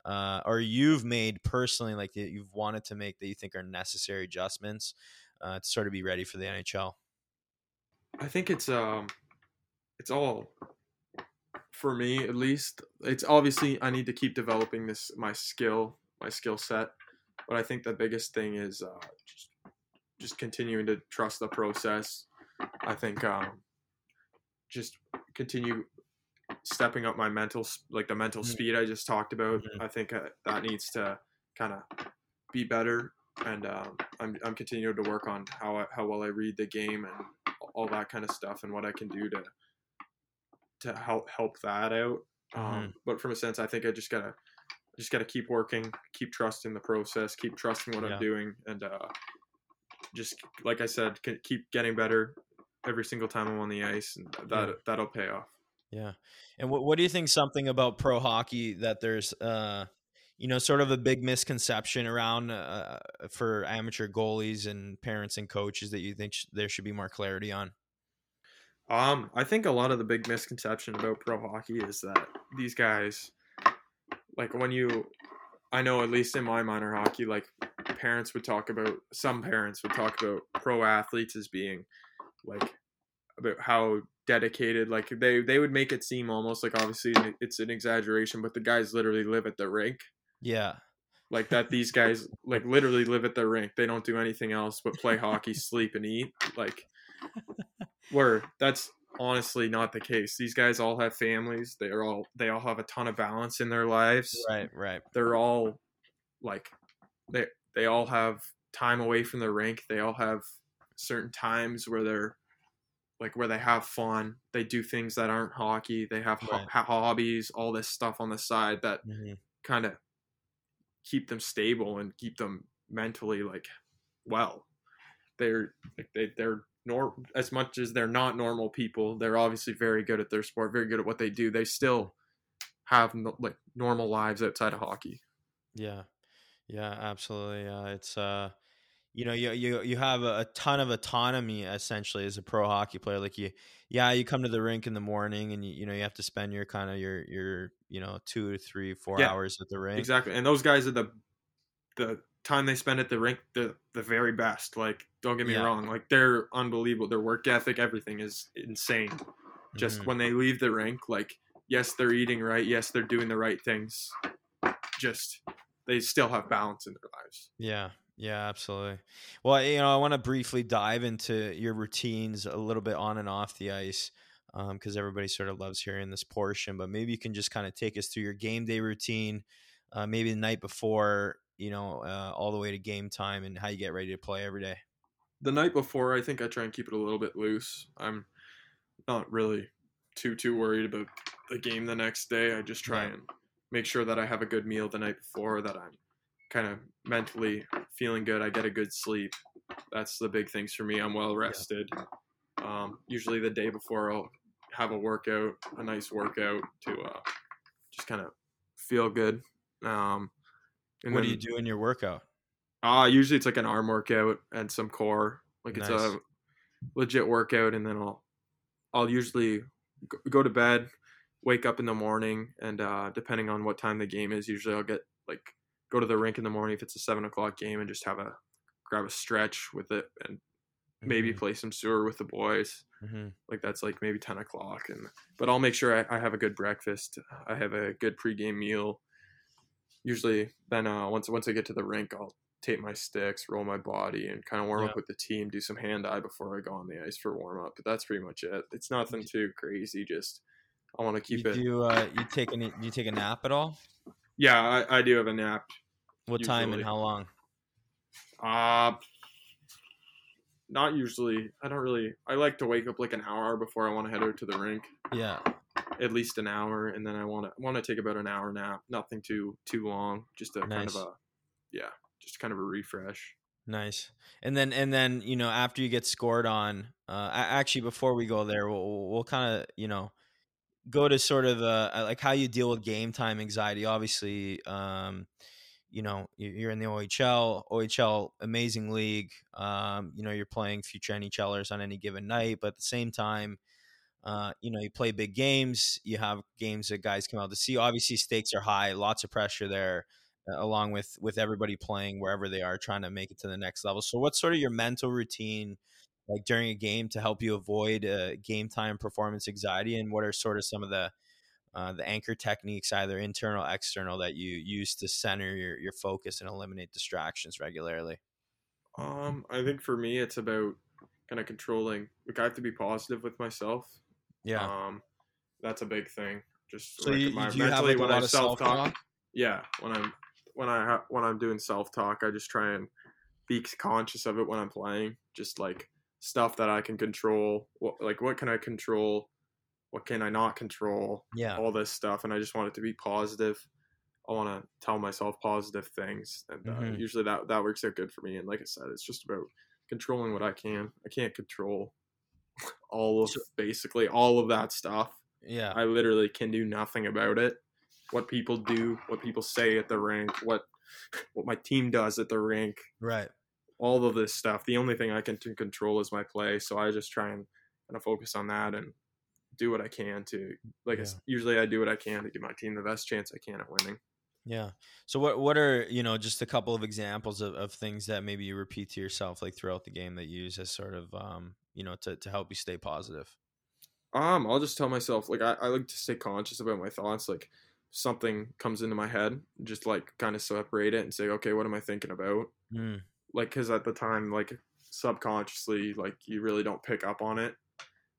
uh, or you've made personally, like that you've wanted to make that you think are necessary adjustments uh, to sort of be ready for the NHL? I think it's um, it's all for me at least. It's obviously I need to keep developing this my skill, my skill set, but I think the biggest thing is uh, just just continuing to trust the process. I think um, just continue stepping up my mental like the mental Mhm. speed I just talked about. Mhm. I think uh, that needs to kind of be better and um, I'm, I'm continuing to work on how I, how well I read the game and all that kind of stuff and what I can do to to help help that out. Um, but from a sense, I think I just gotta just gotta keep working, keep trusting the process, keep trusting what Yeah. I'm doing, and uh, just like I said, keep getting better every single time I'm on the ice, and that Yeah. that'll pay off. Yeah. And what what do you think something about pro hockey that there's uh you know sort of a big misconception around uh, for amateur goalies and parents and coaches that you think sh- there should be more clarity on? Um, I think a lot of the big misconception about pro hockey is that these guys, like when you, I know at least in my minor hockey, like parents would talk about some parents would talk about pro athletes as being like about how dedicated like they they would make it seem almost like obviously it's an exaggeration but the guys literally live at the rink. Yeah. like that these guys like literally live at the rink. They don't do anything else but play hockey sleep and eat. Like where that's honestly not the case. These guys all have families. They're all they all have a ton of balance in their lives. Right, right. they're all like they they all have time away from the rink. They all have certain times where they're like where they have fun. They do things that aren't hockey. They have ho- hobbies all this stuff on the side that Mhm. kind of keep them stable and keep them mentally like well. They're like they, they're nor as much as they're not normal people they're obviously very good at their sport very good at what they do they still have no, like normal lives outside of hockey Yeah. Yeah, absolutely. Uh, it's uh you know, you you you have a, ton of autonomy essentially as a pro hockey player. Like you, yeah, you come to the rink in the morning, and you, you know you have to spend your kind of your your you know two to three four Yeah, hours at the rink. Exactly. And those guys are the the time they spend at the rink the the very best. Like don't get me Yeah. wrong, like they're unbelievable. Their work ethic, everything is insane. Just Mhm. when they leave the rink, like yes, they're eating right, yes, they're doing the right things. Just they still have balance in their lives. Yeah, yeah, absolutely. Well, you know, I want to briefly dive into your routines a little bit on and off the ice because everybody sort of loves hearing this portion. But maybe you can just kind of take us through your game day routine, uh, maybe the night before, you know, uh, all the way to game time, and how you get ready to play every day. The night before, I think I try and keep it a little bit loose. I'm not really too too worried about the game the next day. I just try Right. and make sure that I have a good meal the night before, that I'm kind of mentally feeling good. I get a good sleep. That's the big things for me. I'm well rested. Um, usually the day before I'll have a workout, a nice workout to uh, just kind of feel good. Um, and what then, do you do in your workout? Uh, usually it's like an arm workout and some core. Like it's a legit workout, and then I'll I'll usually go to bed, wake up in the morning, and uh, depending on what time the game is, usually I'll get like go to the rink in the morning if it's a seven o'clock game and just have a grab a stretch with it and maybe Mhm, play some sewer with the boys. mhm. Like that's like maybe ten o'clock, and but I'll make sure I, I have a good breakfast. I have a good pregame meal. Usually, then uh, once once I get to the rink, I'll tape my sticks, roll my body, and kind of warm Yeah. up with the team. Do some hand eye before I go on the ice for warm up. But that's pretty much it. It's nothing too crazy. Just I want to keep you it. do uh, you take any you take a nap at all? Yeah, I, I do have a nap. What time and how long? Uh not usually. I don't really. I like to wake up like an hour before I want to head out to the rink. Yeah. At least an hour, and then I want to want to take about an hour nap. Nothing too too long, just a kind of a yeah, just kind of a refresh. Nice. And then and then you know after you get scored on, uh, actually before we go there, we'll we'll kind of you know go to sort of the uh, like how you deal with game time anxiety. Obviously, um, you know you- you're in the OHL, OHL amazing league. Um, you know you're playing future NHLers on any given night, but at the same time. Uh, you know, you play big games. You have games that guys come out to see. Obviously, stakes are high. Lots of pressure there uh, along with with everybody playing wherever they are trying to make it to the next level so what's sort of your mental routine like during a game to help you avoid uh, game time performance anxiety and what are sort of some of the uh, the anchor techniques either internal external that you use to center your, your focus and eliminate distractions regularly Um, I think for me, it's about kind of controlling. Like I have to be positive with myself. Yeah Um, that's a big thing. Just so like, you, my- do you have mentally like a when I lot of self-talk yeah, when I'm when I ha- when I'm doing self talk, I just try and be conscious of it when I'm playing. Just like stuff that I can control. What like what can I control? What can I not control? yeah all this stuff, and I just want it to be positive. I want to tell myself positive things, and uh, Mhm. usually that that works out good for me. And like I said, it's just about controlling what I can. I can't control all of basically all of that stuff. yeah I literally can do nothing about it. What people do, what people say at the rink, what what my team does at the rink, right all of this stuff. The only thing I can control is my play. So I just try and kind of focus on that and do what I can to, like, I s usually I do what I can to give my team the best chance I can at winning. Yeah. So what what are you know just a couple of examples of, of things that maybe you repeat to yourself like throughout the game that you use as sort of um you know to, to help you stay positive. Um, I'll just tell myself, like, I, I like to stay conscious about my thoughts. Like, something comes into my head, just like kind of separate it and say, okay, what am I thinking about? Mm, like because at the time like subconsciously like you really don't pick up on it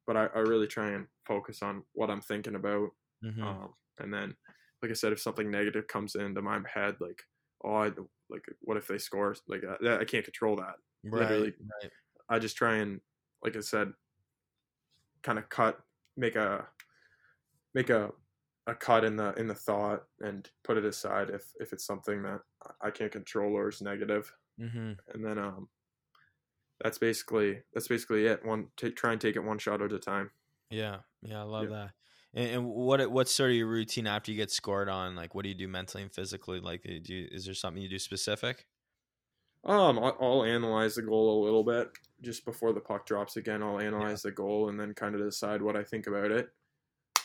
but I, I really try and focus on what i'm thinking about mhm. um, and then like i said if something negative comes into my head like oh I, like what if they score like I, I can't control that right. literally- Right. i just try and like i said kind of cut make a make a a cut in the in the thought and put it aside if if it's something that i can't control or is negative Mm-hmm. and then um that's basically that's basically it one take try and take it one shot at a time Yeah. Yeah. I love Yeah. that. And, and what what's sort of your routine after you get scored on? Like, what do you do mentally and physically? Like, do you, is there something you do specific? um I'll, I'll analyze the goal a little bit just before the puck drops again i'll analyze the goal and then kind of decide what i think about it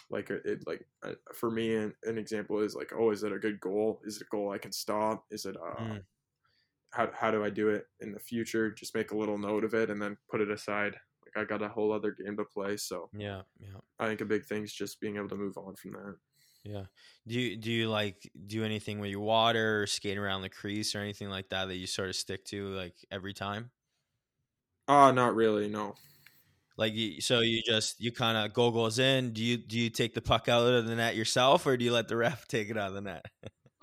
like it, it like uh, for me an, an example is like oh is it a good goal is it a goal i can stop is it uh Mm. how, how do i do it in the future just make a little note of it and then put it aside like i got a whole other game to play so Yeah. Yeah. i think a big thing is just being able to move on from that Yeah. Do you do you like do anything with your water or skate around the crease or anything like that that you sort of stick to like every time? Ah, not really. No. Like you, so you just you kind of go goes in. Do you do you take the puck out of the net yourself or do you let the ref take it out of the net?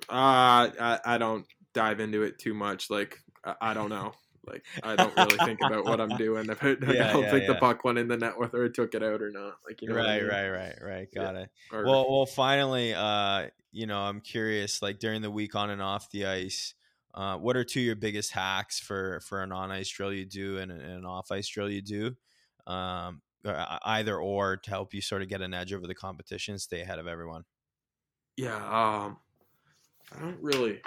Uh, I I don't dive into it too much. Like I, I don't know. Like I don't really think about what I'm doing. If it, like, Yeah, I don't yeah, think the puck went in the net whether it took it out or not. Like you know. what I right, mean? right, right, right. Yeah. Got it. Or- Well, well, finally, uh, you know, I'm curious. Like during the week on and off the ice, uh, what are two of your biggest hacks for for an on ice drill you do and, an off ice drill you do? Um, either or to help you sort of get an edge over the competition, stay ahead of everyone. Yeah, um, I don't really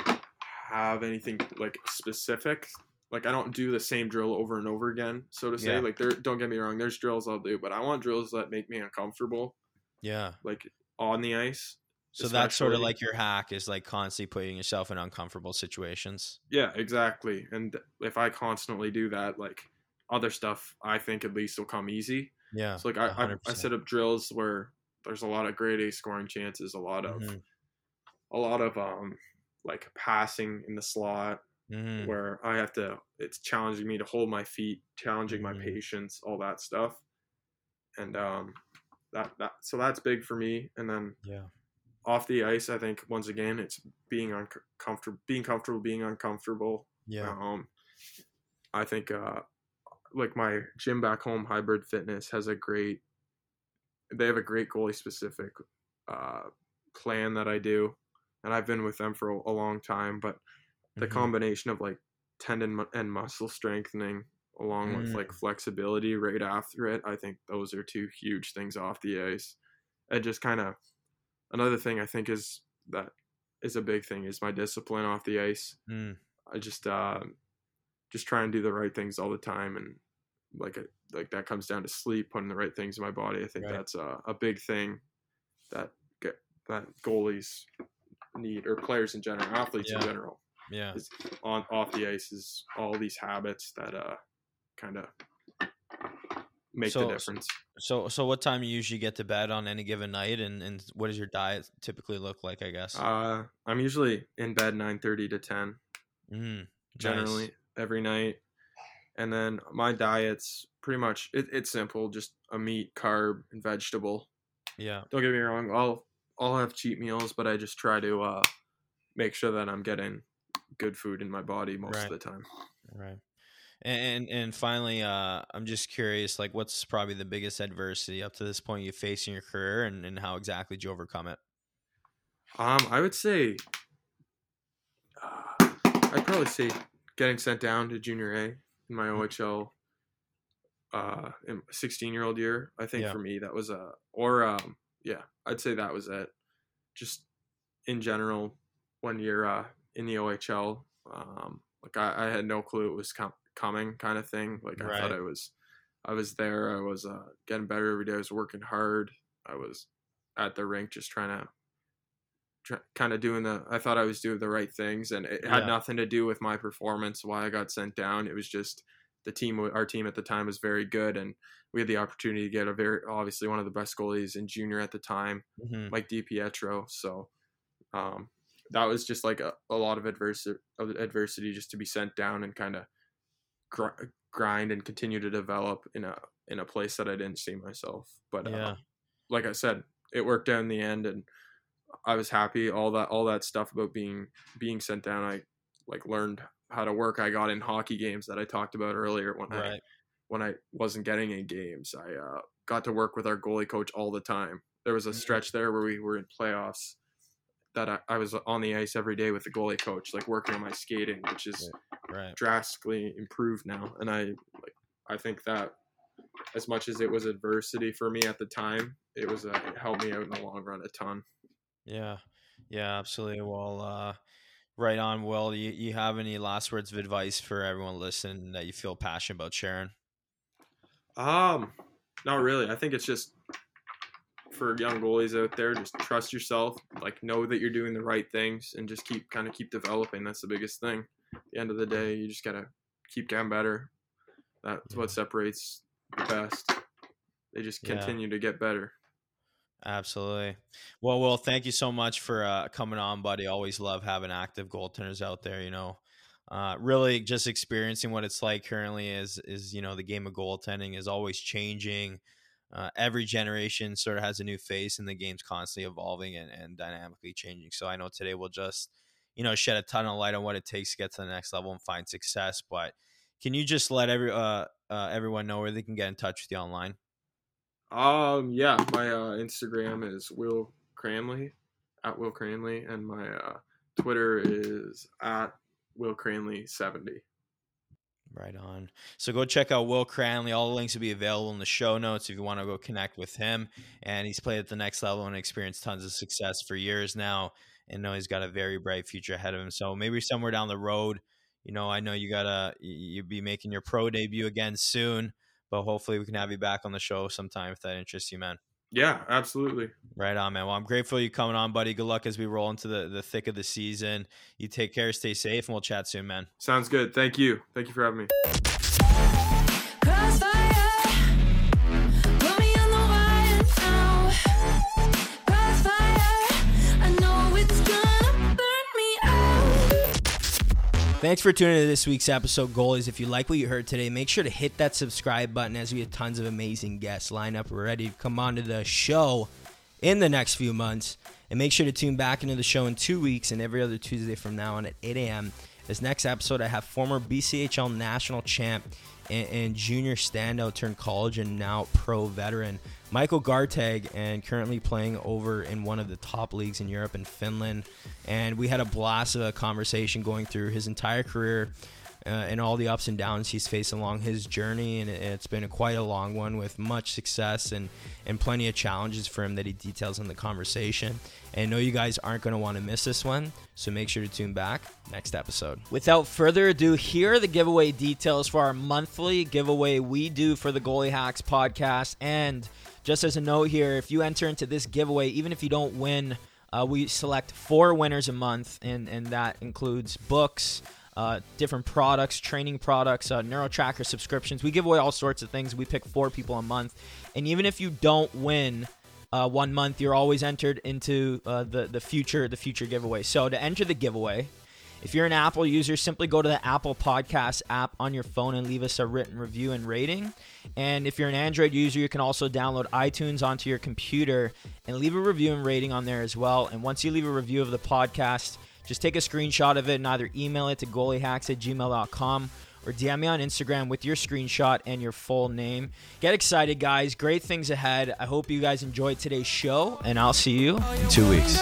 have anything like specific. Like I don't do the same drill over and over again, so to say. Yeah. Like there, don't get me wrong. There's drills I'll do, but I want drills that make me uncomfortable, Yeah. like on the ice. So that's sort of like your hack is like constantly putting yourself in uncomfortable situations. Yeah, exactly. And if I constantly do that, like other stuff, I think at least will come easy. Yeah. So like I, I, I set up drills where there's a lot of grade A scoring chances, a lot of Mhm. a lot of um like passing in the slot Mhm. where I have to it's challenging me to hold my feet, challenging my Mhm. patience, all that stuff. And um that that so that's big for me. And then Yeah. off the ice, I think once again it's being uncomfortable, being comfortable, being uncomfortable. Yeah. Um, I think uh, like my gym back home, Hybrid Fitness has a great. They have a great goalie specific uh, plan that I do, and I've been with them for a, a long time. But the Mhm. combination of like tendon mu- and muscle strengthening along with like Mm. flexibility right after it, I think those are two huge things off the ice. And just kind of another thing I think is that is a big thing is my discipline off the ice. Mm. I just uh, just try and do the right things all the time, and like a, like that comes down to sleep, putting the right things in my body. I think Right. that's a, a big thing that get, that goalies need or players in general, athletes in general, Yeah. is on off the ice is all these habits that uh kind of make So- the difference. So so what time you usually get to bed on any given night and, and what does your diet typically look like, I guess? Uh, I'm usually in bed nine thirty to ten. mm. generally Nice. every night. And then my diet's pretty much it, it's simple, just a meat, carb, and vegetable. Yeah. Don't get me wrong, I'll I'll have cheat meals, but I just try to uh, make sure that I'm getting good food in my body most Right. of the time. Right. And, and finally, uh, I'm just curious, like, what's probably the biggest adversity up to this point you faced in your career, and, and how exactly did you overcome it? Um, I would say uh, I'd probably say getting sent down to junior A in my Mm-hmm. OHL uh in 16 year old year. I think Yeah. for me that was a or um yeah, I'd say that was it. Just in general when you're uh in the OHL um like I, I had no clue it was com- coming kind of thing. Like I thought I was I was there, I was uh getting better every day. I was working hard. I was at the rink just trying to kind of doing the I thought I was doing the right things and it had Yeah. nothing to do with my performance why I got sent down it was just the team our team at the time was very good and we had the opportunity to get a very obviously one of the best goalies in junior at the time Mm-hmm. Mike DiPietro so um that was just like a, a lot of adversity adversity just to be sent down and kind of gr- grind and continue to develop in a in a place that I didn't see myself but uh, like I said, it worked out in the end, and I was happy. All that all that stuff about being being sent down, I like learned how to work. I got in hockey games that I talked about earlier when I when I wasn't getting in games. I uh, got to work with our goalie coach all the time. There was a Mhm. stretch there where we were in playoffs that I, I was on the ice every day with the goalie coach, like working on my skating, which is Right. drastically improved now and i like i think that as much as it was adversity for me at the time it was uh, it helped me out in the long run a ton Yeah. Yeah, absolutely. Well, uh, right on. Will, you, you have any last words of advice for everyone listening that you feel passionate about sharing? um not really i think it's just for young goalies out there just trust yourself like know that you're doing the right things and just keep kind of keep developing that's the biggest thing at the end of the day you just gotta keep getting better that's what separates the best they just Yeah. continue to get better Absolutely. Well, Will, thank you so much for uh, coming on, buddy. Always love having active goaltenders out there. You know, uh, really just experiencing what it's like currently is is you know the game of goaltending is always changing. Uh, every generation sort of has a new face, and the game's constantly evolving and, and dynamically changing. So I know today we'll just you know shed a ton of light on what it takes to get to the next level and find success. But can you just let every uh, uh, everyone know where they can get in touch with you online? Um, yeah, my uh, Instagram is Will Cranley at Will Cranley, and my uh, Twitter is at Will Cranley seventy. Right on. So go check out Will Cranley. All the links will be available in the show notes if you want to go connect with him. And he's played at the next level and experienced tons of success for years now. And know he's got a very bright future ahead of him. So maybe somewhere down the road, you know, I know you gotta you'll be making your pro debut again soon, but hopefully we can have you back on the show sometime if that interests you, man. Yeah, absolutely. Right on, man. Well, I'm grateful you coming on, buddy. Good luck as we roll into the, the thick of the season. You take care, stay safe, and we'll chat soon, man. Sounds good. Thank you. Thank you for having me. Thanks for tuning in to this week's episode, goalies. If you like what you heard today, make sure to hit that subscribe button as we have tons of amazing guests lined up ready to come onto the show in the next few months. And make sure to tune back into the show in two weeks and every other Tuesday from now on at 8 a.m. This next episode, I have former BCHL national champ and, and junior standout turned college and now pro veteran Michael Garteig, and currently playing over in one of the top leagues in Europe in Finland. And we had a blast of a conversation going through his entire career uh, and all the ups and downs he's faced along his journey. And it's been a, quite a long one with much success and, and plenty of challenges for him that he details in the conversation. And I know you guys aren't going to want to miss this one, so make sure to tune back next episode. Without further ado, here are the giveaway details for our monthly giveaway we do for the Goalie Hacks podcast. And just as a note here, if you enter into this giveaway, even if you don't win, uh, we select four winners a month, and, and that includes books, uh, different products, training products, uh, NeuroTracker subscriptions. We give away all sorts of things. We pick four people a month. And even if you don't win, uh, one month, you're always entered into uh, the the future the future giveaway. So to enter the giveaway, if you're an Apple user, simply go to the Apple Podcast app on your phone and leave us a written review and rating. And if you're an Android user, you can also download iTunes onto your computer and leave a review and rating on there as well. And once you leave a review of the podcast, just take a screenshot of it and either email it to goaliehacks at gmail.com or DM me on Instagram with your screenshot and your full name. Get excited, guys. Great things ahead. I hope you guys enjoyed today's show, and I'll see you in two weeks.